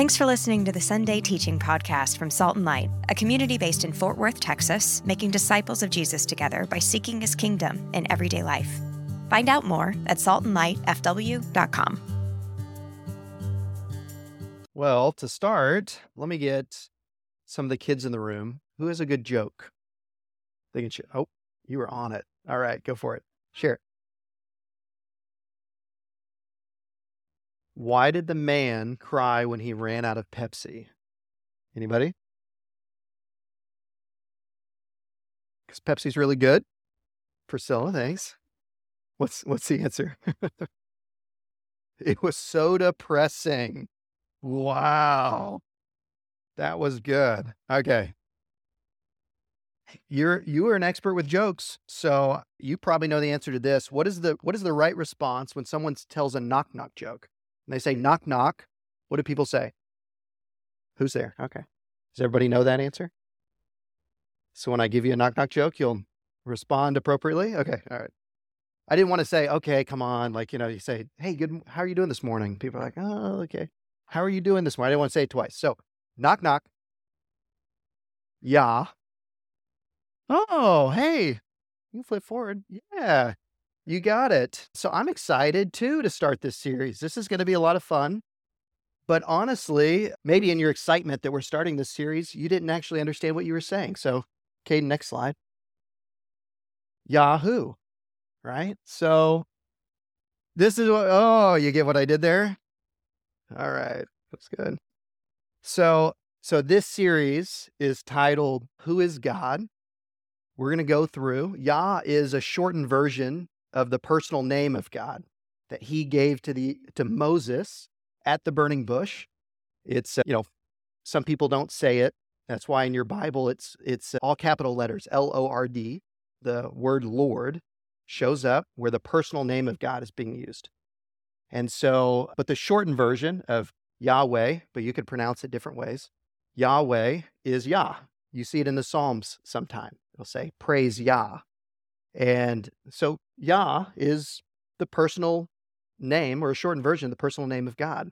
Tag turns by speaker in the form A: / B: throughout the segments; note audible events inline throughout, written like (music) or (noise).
A: Thanks for listening to the Sunday Teaching Podcast from Salt and Light, a community based in Fort Worth, Texas, making disciples of Jesus together by seeking his kingdom in everyday life. Find out more at saltandlightfw.com.
B: Well, to start, let me get some of the kids in the room. Who has a good joke? They can. share. oh, you were on it. All right, go for it. Share it. Why did the man cry when he ran out of Pepsi? Anybody? Because Pepsi's really good. Priscilla, thanks. What's what's the answer? (laughs) it was so depressing. Wow. That was good. Okay. You're you are an expert with jokes, so you probably know the answer to this. What is the what is the right response when someone tells a knock knock joke? And they say knock knock. What do people say? Who's there? Okay. Does everybody know that answer? So when I give you a knock knock joke, you'll respond appropriately? Okay. All right. I didn't want to say, okay, come on. Like, you know, you say, hey, good, how are you doing this morning? People are like, oh, okay. How are you doing this morning? I didn't want to say it twice. So, knock, knock. Yeah. Oh, hey, you flip forward. Yeah, you got it. So, I'm excited too to start this series. This is going to be a lot of fun. But honestly, maybe in your excitement that we're starting this series, you didn't actually understand what you were saying. So, Caden, next slide. Yahoo right? So this is what, oh, you get what I did there? All right, that's good. So, so this series is titled Who is God? We're going to go through. Yah is a shortened version of the personal name of God that he gave to the to Moses at the burning bush. It's uh, you know, some people don't say it. That's why in your Bible it's it's all capital letters L O R D, the word Lord shows up where the personal name of God is being used. And so, but the shortened version of Yahweh, but you could pronounce it different ways. Yahweh is Yah. You see it in the Psalms sometime. It'll say, Praise Yah. And so Yah is the personal name or a shortened version of the personal name of God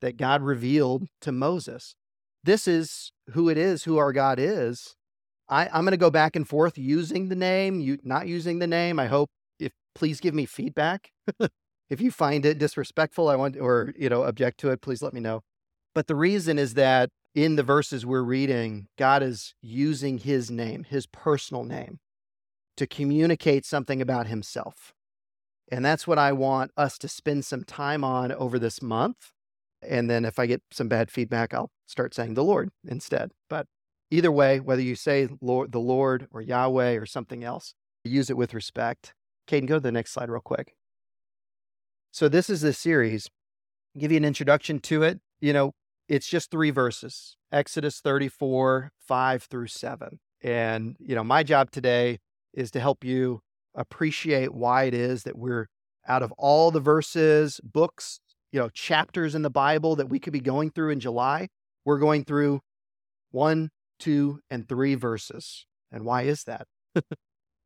B: that God revealed to Moses. This is who it is, who our God is. I, am going to go back and forth using the name, you, not using the name. I hope if please give me feedback. (laughs) if you find it disrespectful, I want or you know object to it, please let me know. But the reason is that in the verses we're reading, God is using his name, his personal name, to communicate something about himself. And that's what I want us to spend some time on over this month. And then if I get some bad feedback, I'll start saying the Lord instead. But either way, whether you say Lord, the Lord or Yahweh or something else, use it with respect. Caden, go to the next slide real quick. So this is the series. I'll give you an introduction to it. You know, it's just three verses. Exodus 34, 5 through 7. And, you know, my job today is to help you appreciate why it is that we're out of all the verses, books, you know, chapters in the Bible that we could be going through in July, we're going through one, two, and three verses. And why is that? (laughs)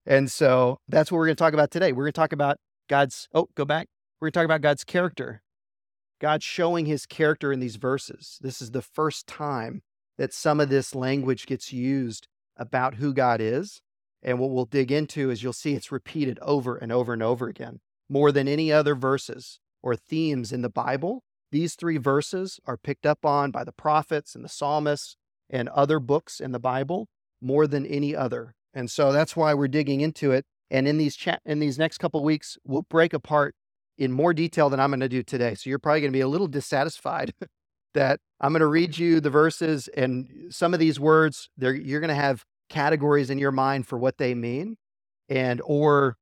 B: And so that's what we're going to talk about today. We're going to talk about God's, oh, go back. We're going to talk about God's character. God showing his character in these verses. This is the first time that some of this language gets used about who God is. And what we'll dig into is you'll see it's repeated over and over and over again. More than any other verses or themes in the Bible, these three verses are picked up on by the prophets and the psalmists and other books in the Bible more than any other. And so that's why we're digging into it. And in these in these next couple weeks, we'll break apart in more detail than I'm going to do today. So you're probably going to be a little dissatisfied (laughs) that I'm going to read you the verses and some of these words, you're going to have categories in your mind for what they mean and or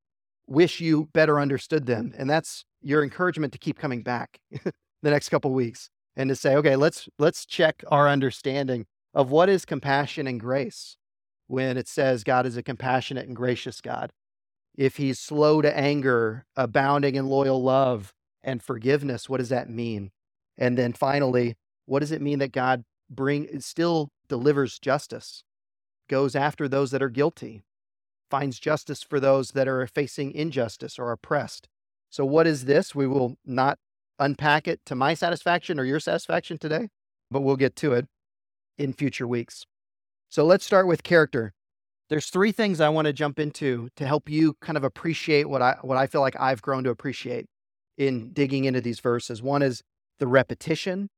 B: wish you better understood them. And that's your encouragement to keep coming back (laughs) the next couple weeks and to say, okay, let's let's check our understanding of what is compassion and grace when it says God is a compassionate and gracious God. If he's slow to anger, abounding in loyal love and forgiveness, what does that mean? And then finally, what does it mean that God bring still delivers justice, goes after those that are guilty, finds justice for those that are facing injustice or oppressed? So what is this? We will not unpack it to my satisfaction or your satisfaction today, but we'll get to it in future weeks. So let's start with character. There's three things I want to jump into to help you kind of appreciate what I what I feel like I've grown to appreciate in digging into these verses. One is the repetition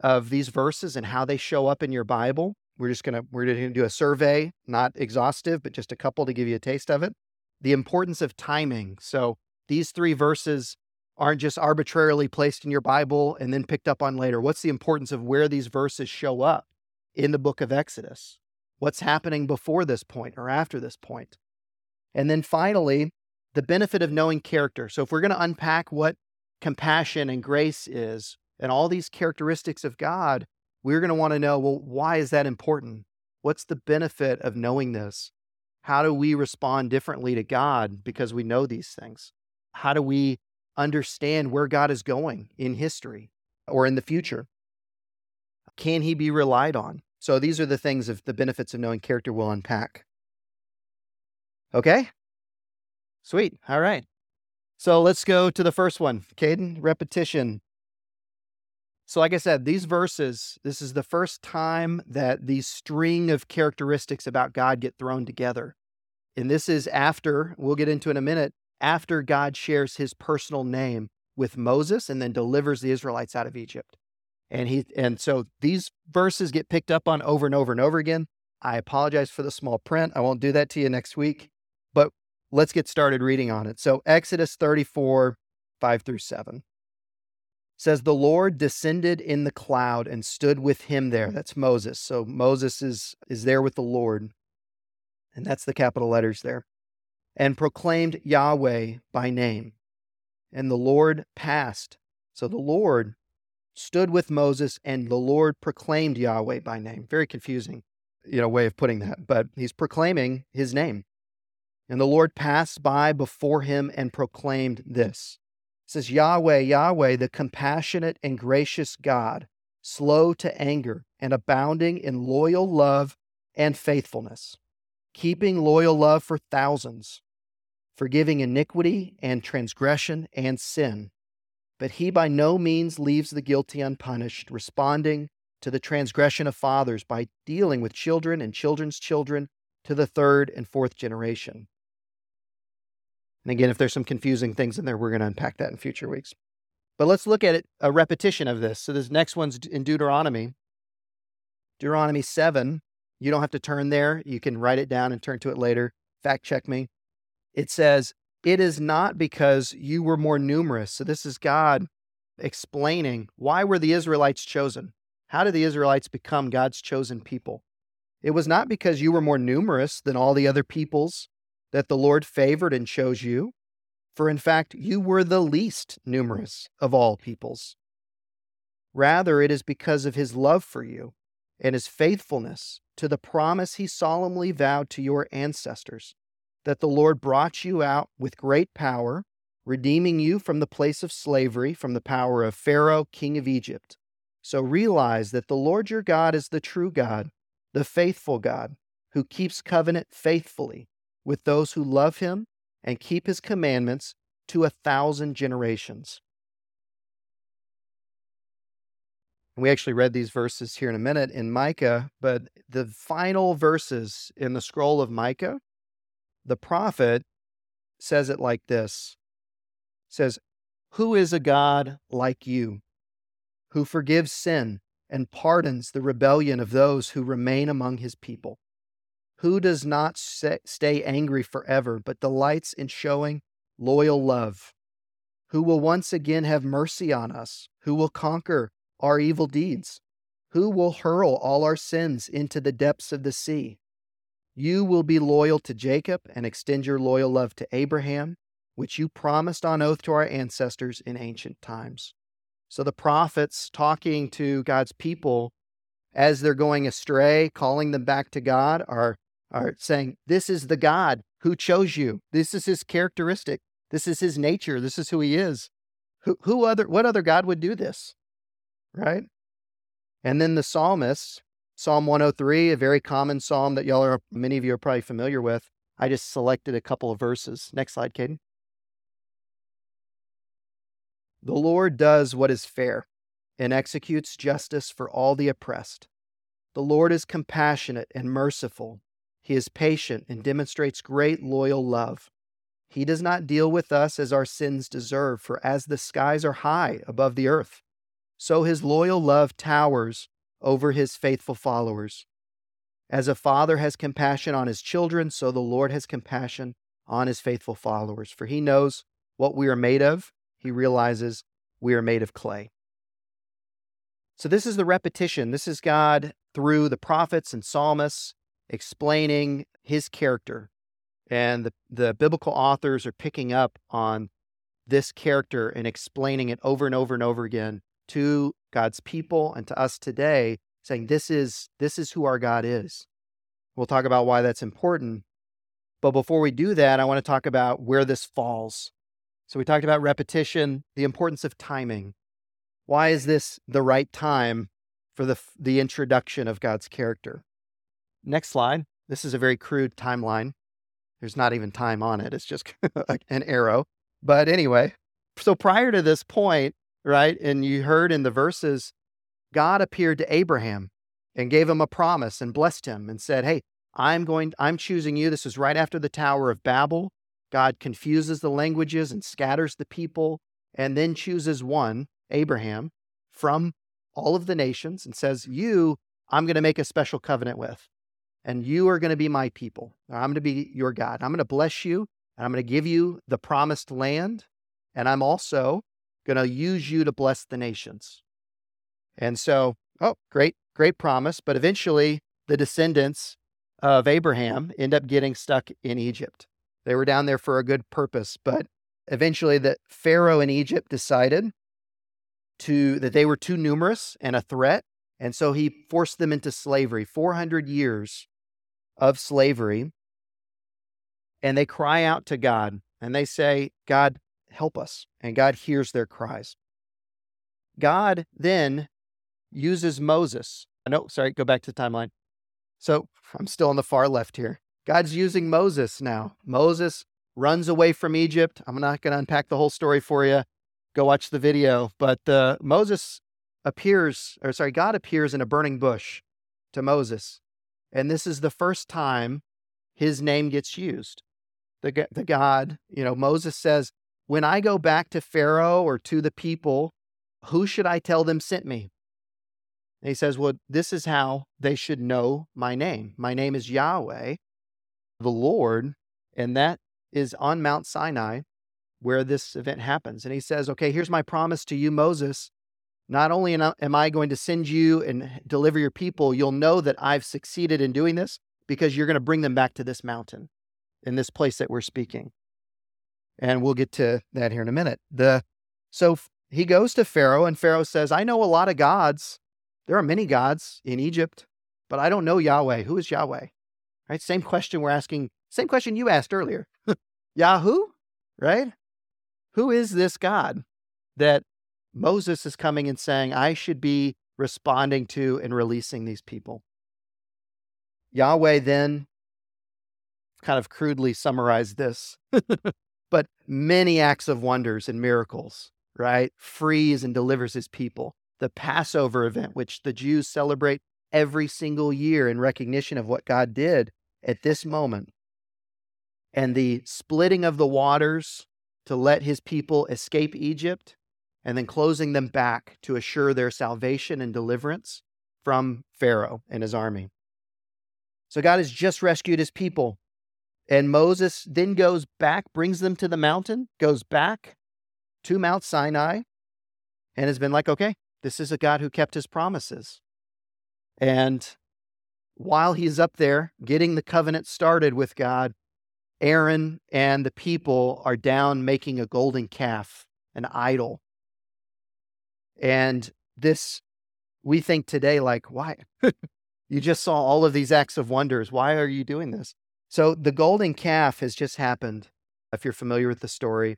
B: of these verses and how they show up in your Bible. We're just gonna we're gonna do a survey, not exhaustive, but just a couple to give you a taste of it. The importance of timing. So these three verses aren't just arbitrarily placed in your Bible and then picked up on later. What's the importance of where these verses show up in the book of Exodus? What's happening before this point or after this point? And then finally, the benefit of knowing character. So if we're going to unpack what compassion and grace is and all these characteristics of God, we're going to want to know well, why is that important? What's the benefit of knowing this? How do we respond differently to God because we know these things? How do we understand where God is going in history or in the future? Can he be relied on? So these are the things of the benefits of knowing character we'll unpack. Okay? Sweet. All right. So let's go to the first one. Caden, repetition. So, like I said, these verses, this is the first time that these string of characteristics about God get thrown together. And this is after, we'll get into in a minute, after God shares his personal name with Moses and then delivers the Israelites out of Egypt. And he and so these verses get picked up on over and over and over again. I apologize for the small print. I won't do that to you next week. But let's get started reading on it. So Exodus 34, 5 through 7 says the Lord descended in the cloud and stood with him there. That's Moses. So Moses is is there with the Lord. And that's the capital letters there. And proclaimed Yahweh by name. And the Lord passed. So the Lord stood with Moses and the Lord proclaimed Yahweh by name. Very confusing, you know, way of putting that, but he's proclaiming his name. And the Lord passed by before him and proclaimed this says, Yahweh, Yahweh, the compassionate and gracious God, slow to anger and abounding in loyal love and faithfulness, keeping loyal love for thousands, forgiving iniquity and transgression and sin. But he by no means leaves the guilty unpunished, responding to the transgression of fathers by dealing with children and children's children to the third and fourth generation. And again, if there's some confusing things in there, we're going to unpack that in future weeks. But let's look at it, a repetition of this. So this next one's in Deuteronomy. Deuteronomy 7. You don't have to turn there. You can write it down and turn to it later. Fact check me. It says, It is not because you were more numerous. So this is God explaining why were the Israelites chosen? How did the Israelites become God's chosen people? It was not because you were more numerous than all the other peoples that the Lord favored and chose you, for in fact you were the least numerous of all peoples. Rather, it is because of his love for you and his faithfulness to the promise he solemnly vowed to your ancestors that the Lord brought you out with great power, redeeming you from the place of slavery, from the power of Pharaoh, king of Egypt. So realize that the Lord your God is the true God, the faithful God, who keeps covenant faithfully with those who love him and keep his commandments to a thousand generations. We actually read these verses here in a minute in Micah, but the final verses in the scroll of Micah, the prophet says it like this says, Who is a God like you, who forgives sin and pardons the rebellion of those who remain among his people? Who does not stay angry forever, but delights in showing loyal love? Who will once again have mercy on us? Who will conquer our evil deeds? Who will hurl all our sins into the depths of the sea? You will be loyal to Jacob and extend your loyal love to Abraham, which you promised on oath to our ancestors in ancient times. So the prophets talking to God's people as they're going astray, calling them back to God, are are saying, This is the God who chose you. This is his characteristic. This is his nature. This is who he is. Who, who other, what other God would do this? Right? And then the psalmist, Psalm 103, a very common psalm that y'all are, many of you are probably familiar with. I just selected a couple of verses. Next slide, Caden. The Lord does what is fair and executes justice for all the oppressed. The Lord is compassionate and merciful. He is patient and demonstrates great loyal love. He does not deal with us as our sins deserve, for as the skies are high above the earth, so his loyal love towers over his faithful followers. As a father has compassion on his children, so the Lord has compassion on his faithful followers, for he knows what we are made of. He realizes we are made of clay. So, this is the repetition. This is God through the prophets and psalmists explaining his character. And the, the biblical authors are picking up on this character and explaining it over and over and over again to God's people and to us today, saying this is this is who our God is. We'll talk about why that's important. But before we do that, I want to talk about where this falls. So we talked about repetition, the importance of timing. Why is this the right time for the, the introduction of God's character? Next slide. This is a very crude timeline. There's not even time on it, it's just (laughs) an arrow. But anyway, so prior to this point, right, and you heard in the verses, God appeared to Abraham and gave him a promise and blessed him and said, Hey, I'm going, I'm choosing you. This is right after the Tower of Babel. God confuses the languages and scatters the people, and then chooses one, Abraham, from all of the nations and says, You, I'm going to make a special covenant with, and you are going to be my people. I'm going to be your God. I'm going to bless you, and I'm going to give you the promised land, and I'm also going to use you to bless the nations. And so, oh, great, great promise. But eventually, the descendants of Abraham end up getting stuck in Egypt. They were down there for a good purpose, but eventually the Pharaoh in Egypt decided to that they were too numerous and a threat, and so he forced them into slavery, 400 years of slavery. And they cry out to God and they say, "God, help us." And God hears their cries. God then uses Moses. No, sorry, go back to the timeline. So I'm still on the far left here. God's using Moses now. Moses runs away from Egypt. I'm not going to unpack the whole story for you. Go watch the video. But uh, Moses appears, or sorry, God appears in a burning bush to Moses. And this is the first time his name gets used. The, the God, you know, Moses says, When I go back to Pharaoh or to the people, who should I tell them sent me? And he says, Well, this is how they should know my name. My name is Yahweh, the Lord. And that is on Mount Sinai where this event happens. And he says, Okay, here's my promise to you, Moses. Not only am I going to send you and deliver your people, you'll know that I've succeeded in doing this because you're going to bring them back to this mountain in this place that we're speaking. And we'll get to that here in a minute. The so he goes to Pharaoh and Pharaoh says, I know a lot of gods there are many gods in Egypt, but I don't know Yahweh. Who is Yahweh? Right? Same question we're asking, same question you asked earlier. (laughs) Yahoo, right? Who is this God that Moses is coming and saying, I should be responding to and releasing these people? Yahweh then kind of crudely summarized this, but many acts of wonders and miracles, right? Frees and delivers his people the Passover event, which the Jews celebrate every single year in recognition of what God did at this moment, and the splitting of the waters to let his people escape Egypt, and then closing them back to assure their salvation and deliverance from Pharaoh and his army. So God has just rescued his people. And Moses then goes back, brings them to the mountain, goes back to Mount Sinai, and has been like, okay, this is a God who kept his promises. And while he's up there getting the covenant started with God, Aaron and the people are down making a golden calf, an idol. And this, we think today, like, why? (laughs) you just saw all of these acts of wonders. Why are you doing this? So the golden calf has just happened, if you're familiar with the story.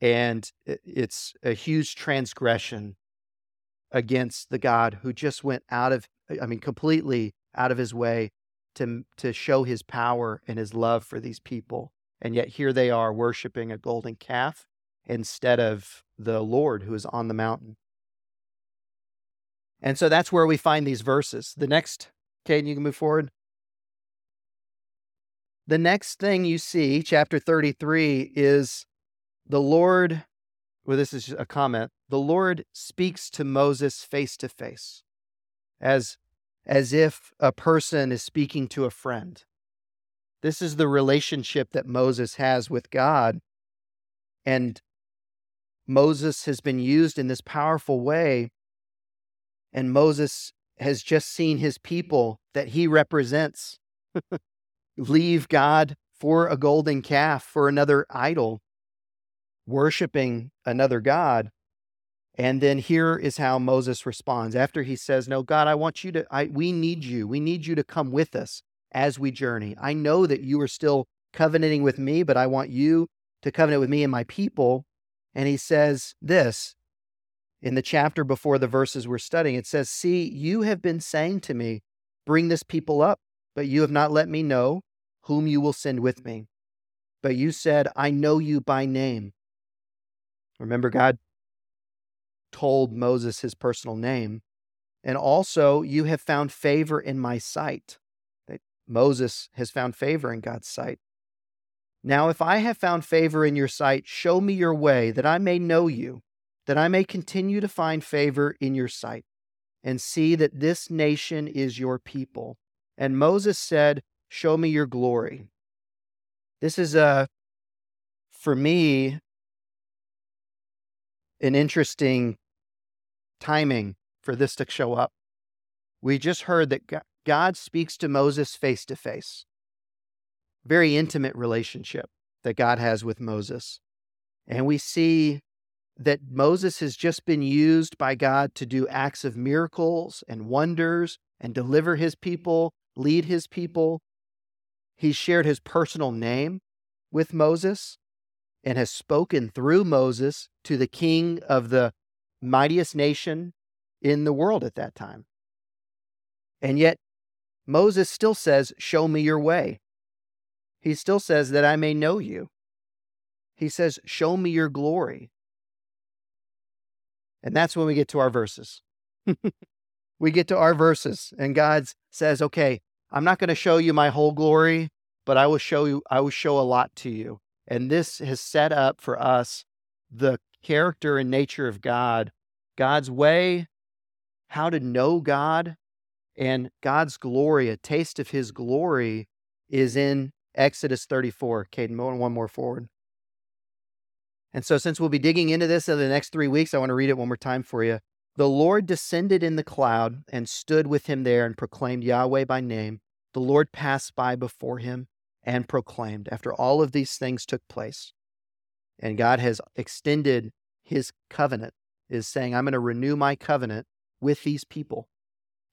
B: And it's a huge transgression against the God who just went out of, I mean, completely out of his way to, to show his power and his love for these people. And yet here they are worshiping a golden calf instead of the Lord who is on the mountain. And so that's where we find these verses. The next, Caden, you can move forward. The next thing you see, chapter 33, is the Lord, well, this is a comment. The Lord speaks to Moses face to face, as as if a person is speaking to a friend. This is the relationship that Moses has with God. And Moses has been used in this powerful way. And Moses has just seen his people that he represents leave God for a golden calf, for another idol, worshiping another God. And then here is how Moses responds after he says, No, God, I want you to, I, we need you. We need you to come with us as we journey. I know that you are still covenanting with me, but I want you to covenant with me and my people. And he says this in the chapter before the verses we're studying. It says, See, you have been saying to me, Bring this people up, but you have not let me know whom you will send with me. But you said, I know you by name. Remember, God told Moses his personal name. And also, you have found favor in my sight. That Moses has found favor in God's sight. Now, if I have found favor in your sight, show me your way, that I may know you, that I may continue to find favor in your sight, and see that this nation is your people. And Moses said, Show me your glory. This is a, for me, an interesting timing for this to show up. We just heard that God speaks to Moses face to face. Very intimate relationship that God has with Moses. And we see that Moses has just been used by God to do acts of miracles and wonders and deliver his people, lead his people. He shared his personal name with Moses and has spoken through Moses to the king of the mightiest nation in the world at that time. And yet, Moses still says, Show me your way. He still says that I may know you. He says, Show me your glory. And that's when we get to our verses. we get to our verses, and God says, Okay, I'm not going to show you my whole glory, but I will show you, I will show a lot to you. And this has set up for us the character and nature of God, God's way, how to know God, and God's glory, a taste of his glory, is in Exodus 34. Caden, one more forward. And so, since we'll be digging into this in the next three weeks, I want to read it one more time for you. The Lord descended in the cloud and stood with him there and proclaimed Yahweh by name. The Lord passed by before him and proclaimed. After all of these things took place, and God has extended his covenant, is saying, I'm going to renew my covenant with these people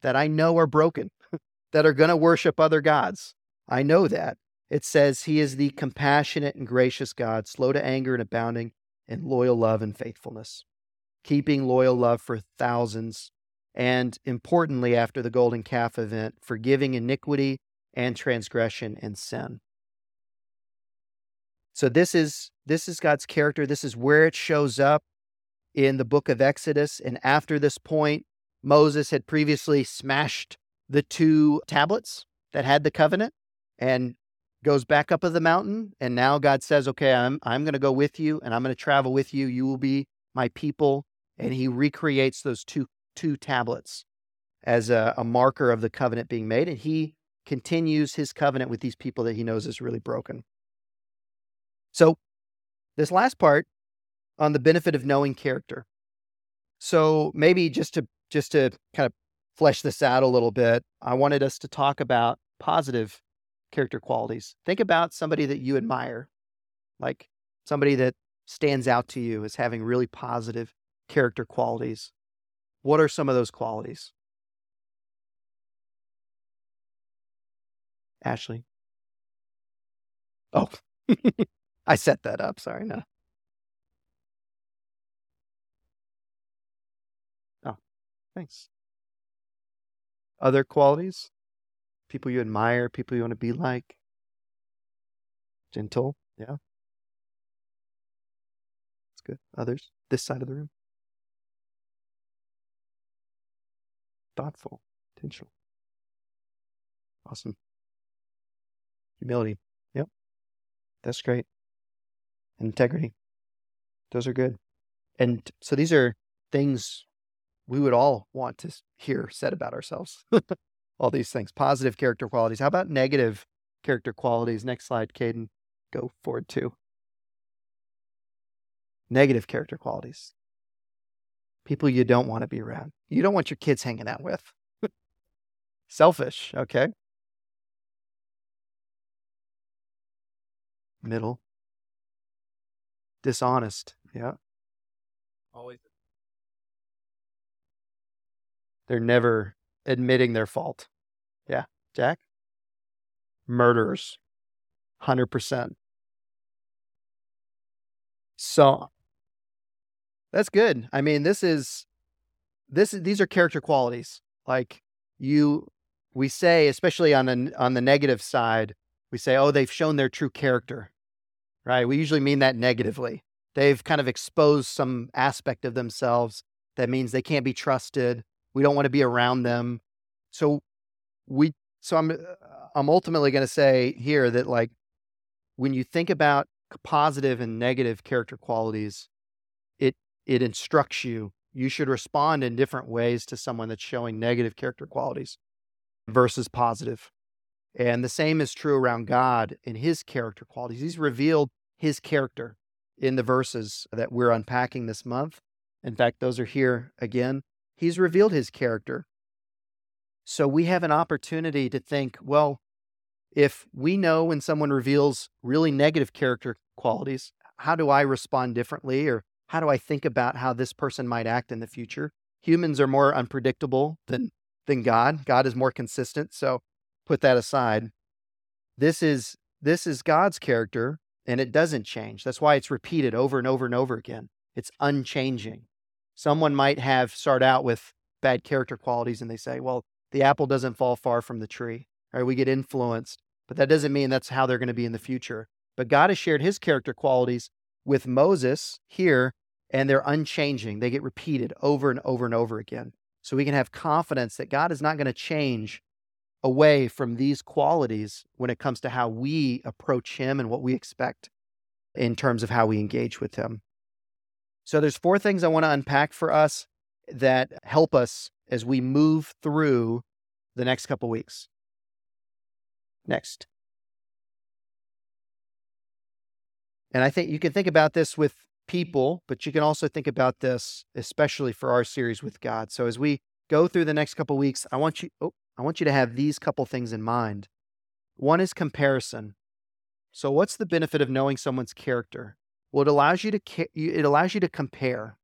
B: that I know are broken, (laughs) that are going to worship other gods. I know that. It says he is the compassionate and gracious God, slow to anger and abounding in loyal love and faithfulness, keeping loyal love for thousands, and importantly, after the golden calf event, forgiving iniquity and transgression and sin. So this is this is God's character. This is where it shows up in the book of Exodus. And after this point, Moses had previously smashed the two tablets that had the covenant and goes back up of the mountain. And now God says, Okay, I'm, I'm going to go with you and I'm going to travel with you. You will be my people. And he recreates those two, two tablets as a, a marker of the covenant being made. And he continues his covenant with these people that he knows is really broken. So, this last part on the benefit of knowing character. So, maybe just to just to kind of flesh this out a little bit, I wanted us to talk about positive character qualities. Think about somebody that you admire, like somebody that stands out to you as having really positive character qualities. What are some of those qualities? Ashley. Oh, (laughs) I set that up. Sorry. No. Oh, thanks. Other qualities? People you admire, people you want to be like? Gentle, yeah. That's good. Others? This side of the room? thoughtful, intentional. Awesome. Humility. Yep. That's great. Integrity. Those are good. And so these are things we would all want to hear said about ourselves. (laughs) all these things, positive character qualities. How about negative character qualities? Next slide, Caden. Go forward too. Negative character qualities. People you don't want to be around. You don't want your kids hanging out with. (laughs) Selfish, okay? Middle. Dishonest, yeah.
C: Always.
B: They're never admitting their fault. Yeah. Jack? Murderers. 100%. So that's good. I mean, this is this these are character qualities. Like you we say especially on the on the negative side, we say oh they've shown their true character. Right? We usually mean that negatively. They've kind of exposed some aspect of themselves that means they can't be trusted. We don't want to be around them. So we so I'm I'm ultimately going to say here that like when you think about positive and negative character qualities, it it instructs you. You should respond in different ways to someone that's showing negative character qualities versus positive. And the same is true around God and his character qualities. He's revealed his character in the verses that we're unpacking this month. In fact, those are here again. He's revealed his character. So we have an opportunity to think, well, if we know when someone reveals really negative character qualities, how do I respond differently or how do I think about how this person might act in the future? Humans are more unpredictable than than God. God is more consistent, so put that aside. This is this is God's character and it doesn't change. That's why it's repeated over and over and over again. It's unchanging. Someone might have start out with bad character qualities and they say, "Well, the apple doesn't fall far from the tree." Right? We get influenced, but that doesn't mean that's how they're going to be in the future. But God has shared his character qualities with Moses here, and they're unchanging. They get repeated over and over and over again. So we can have confidence that God is not going to change away from these qualities when it comes to how we approach him and what we expect in terms of how we engage with him. So there's four things I want to unpack for us that help us as we move through the next couple weeks. Next. And I think you can think about this with people, but you can also think about this, especially for our series with God. So as we go through the next couple weeks, I want you, oh, I want you to have these couple things in mind. One is comparison. So what's the benefit of knowing someone's character? Well, it allows you to it allows you to compare,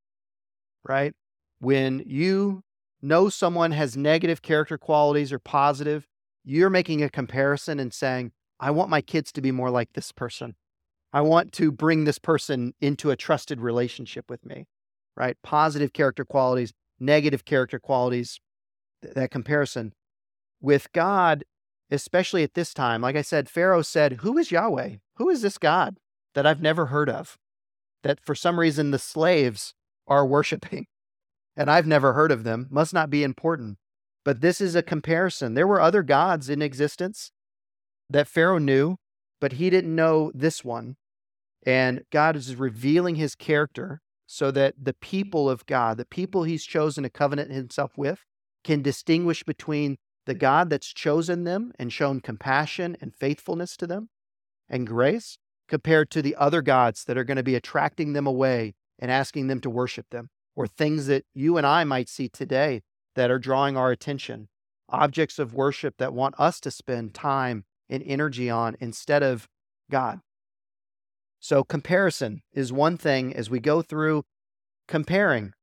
B: right? When you know someone has negative character qualities or positive, you're making a comparison and saying, "I want my kids to be more like this person." I want to bring this person into a trusted relationship with me, right? Positive character qualities, negative character qualities, th- that comparison. With God, especially at this time, like I said, Pharaoh said, Who is Yahweh? Who is this God that I've never heard of? That for some reason the slaves are worshiping, (laughs) and I've never heard of them, must not be important. But this is a comparison. There were other gods in existence that Pharaoh knew, but he didn't know this one. And God is revealing his character so that the people of God, the people he's chosen to covenant himself with, can distinguish between the God that's chosen them and shown compassion and faithfulness to them and grace compared to the other gods that are going to be attracting them away and asking them to worship them, or things that you and I might see today that are drawing our attention, objects of worship that want us to spend time and energy on instead of God. So comparison is one thing as we go through comparing.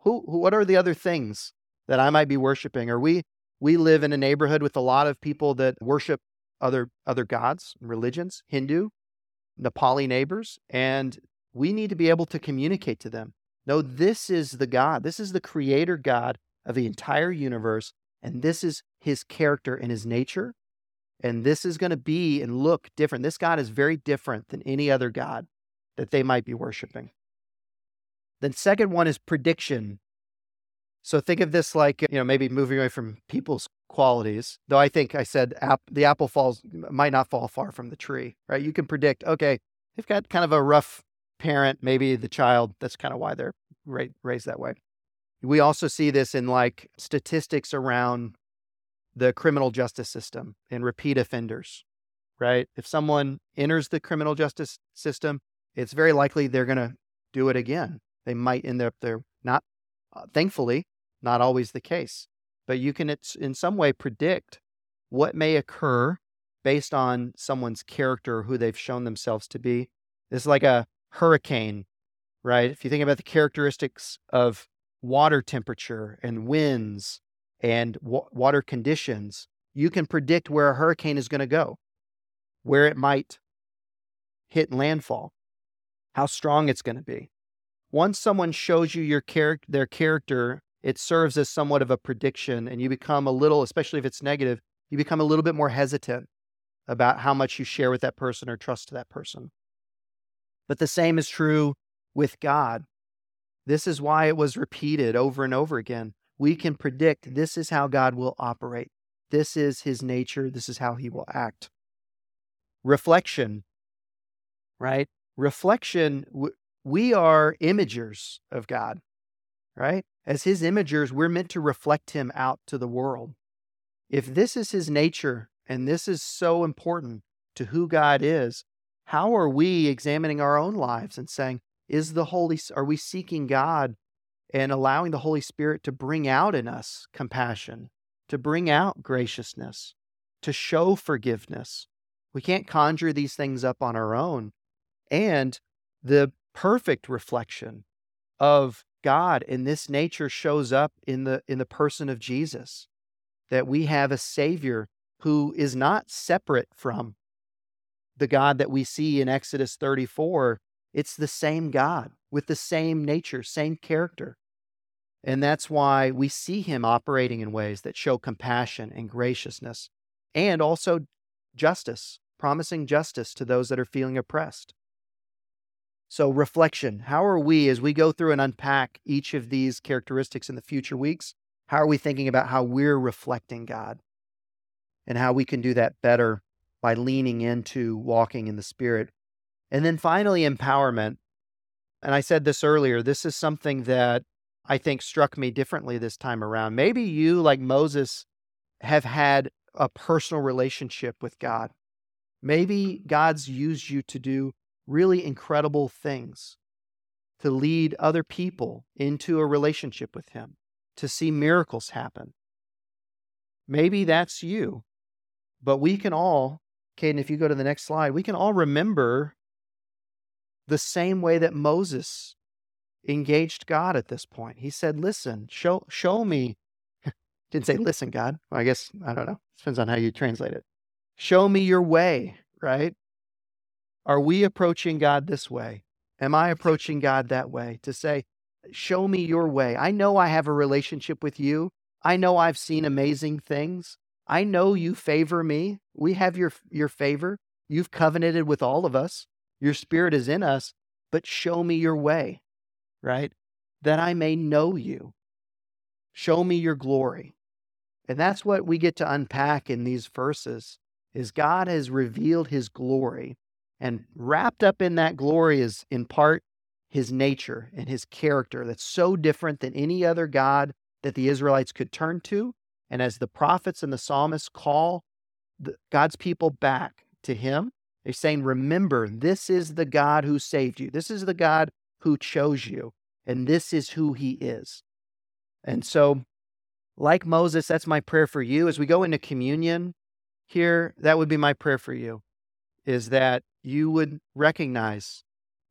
B: Who, who what are the other things that I might be worshiping? Are we we live in a neighborhood with a lot of people that worship other other gods, religions, Hindu, Nepali neighbors, and we need to be able to communicate to them. No, this is the God. This is the creator God of the entire universe, and this is his character and his nature, and this is going to be and look different. This God is very different than any other God that they might be worshiping. Then, second one is prediction. So think of this like, you know, maybe moving away from people's qualities, though I think I said the apple falls, might not fall far from the tree, right? You can predict, okay, they've got kind of a rough parent, maybe the child, that's kind of why they're ra- raised that way. We also see this in like statistics around the criminal justice system and repeat offenders, right? If someone enters the criminal justice system, it's very likely they're going to do it again. They might end up there, not uh, thankfully, not always the case, but you can in some way predict what may occur based on someone's character, who they've shown themselves to be. It's like a hurricane, right? If you think about the characteristics of water temperature and winds and w- water conditions, you can predict where a hurricane is going to go, where it might hit landfall, how strong it's going to be. Once someone shows you your char- their character, it serves as somewhat of a prediction, and you become a little, especially if it's negative, you become a little bit more hesitant about how much you share with that person or trust to that person. But the same is true with God. This is why it was repeated over and over again. We can predict this is how God will operate. This is his nature. This is how he will act. Reflection, right? Reflection, we are imagers of God, right? As his imagers, we're meant to reflect him out to the world. If this is his nature and this is so important to who God is, how are we examining our own lives and saying, is the Holy, are we seeking God and allowing the Holy Spirit to bring out in us compassion, to bring out graciousness, to show forgiveness? We can't conjure these things up on our own. And the perfect reflection of God in this nature shows up in the in the person of Jesus that we have a savior who is not separate from the God that we see in Exodus 34 it's the same God with the same nature, same character. And that's why we see him operating in ways that show compassion and graciousness and also justice, promising justice to those that are feeling oppressed. So, reflection how are we, as we go through and unpack each of these characteristics in the future weeks, how are we thinking about how we're reflecting God and how we can do that better by leaning into walking in the Spirit and then finally, empowerment. And I said this earlier, this is something that I think struck me differently this time around. Maybe you, like Moses, have had a personal relationship with God. Maybe God's used you to do really incredible things, to lead other people into a relationship with Him, to see miracles happen. Maybe that's you. But we can all, Caden, if you go to the next slide, we can all remember the same way that Moses engaged God at this point. He said, Listen, show, show me. (laughs) Didn't say, Listen, God. Well, I guess, I don't know. Depends on how you translate it. Show me your way, right? Are we approaching God this way? Am I approaching God that way to say, Show me your way? I know I have a relationship with you. I know I've seen amazing things. I know you favor me. We have your, your favor. You've covenanted with all of us. Your spirit is in us, but show me your way, right? That I may know you. Show me your glory. And that's what we get to unpack in these verses is God has revealed his glory and wrapped up in that glory is in part his nature and his character that's so different than any other God that the Israelites could turn to. And as the prophets and the psalmists call the, God's people back to him, they're saying, remember, this is the God who saved you. This is the God who chose you. And this is who he is. And so, like Moses, that's my prayer for you. As we go into communion here, that would be my prayer for you is that you would recognize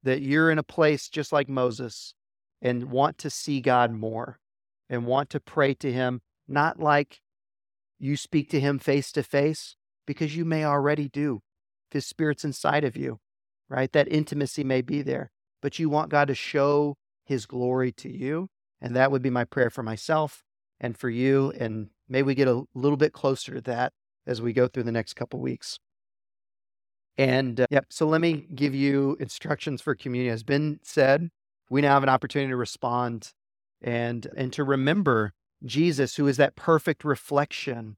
B: that you're in a place just like Moses and want to see God more and want to pray to him, not like you speak to him face to face, because you may already do his spirit's inside of you, right? That intimacy may be there, but you want God to show his glory to you. And that would be my prayer for myself and for you. And may we get a little bit closer to that as we go through the next couple weeks. And uh, yep, so let me give you instructions for communion. As been said, we now have an opportunity to respond and and to remember Jesus, who is that perfect reflection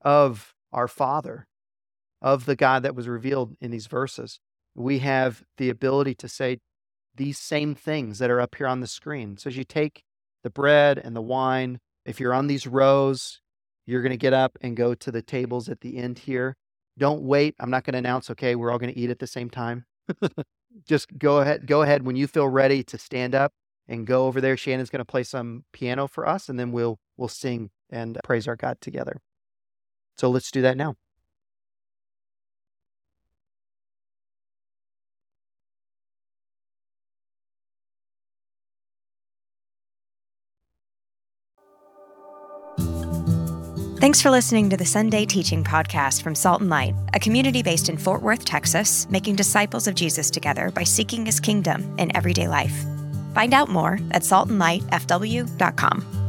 B: of our Father, of the God that was revealed in these verses. We have the ability to say these same things that are up here on the screen. So as you take the bread and the wine, if you're on these rows, you're going to get up and go to the tables at the end here. Don't wait. I'm not going to announce, okay, we're all going to eat at the same time. (laughs) Just go ahead, go ahead when you feel ready to stand up and go over there. Shannon's going to play some piano for us and then we'll we'll sing and uh, praise our God together. So let's do that now.
A: Thanks for listening to the Sunday Teaching Podcast from Salt and Light, a community based in Fort Worth, Texas, making disciples of Jesus together by seeking his kingdom in everyday life. Find out more at saltandlightfw.com.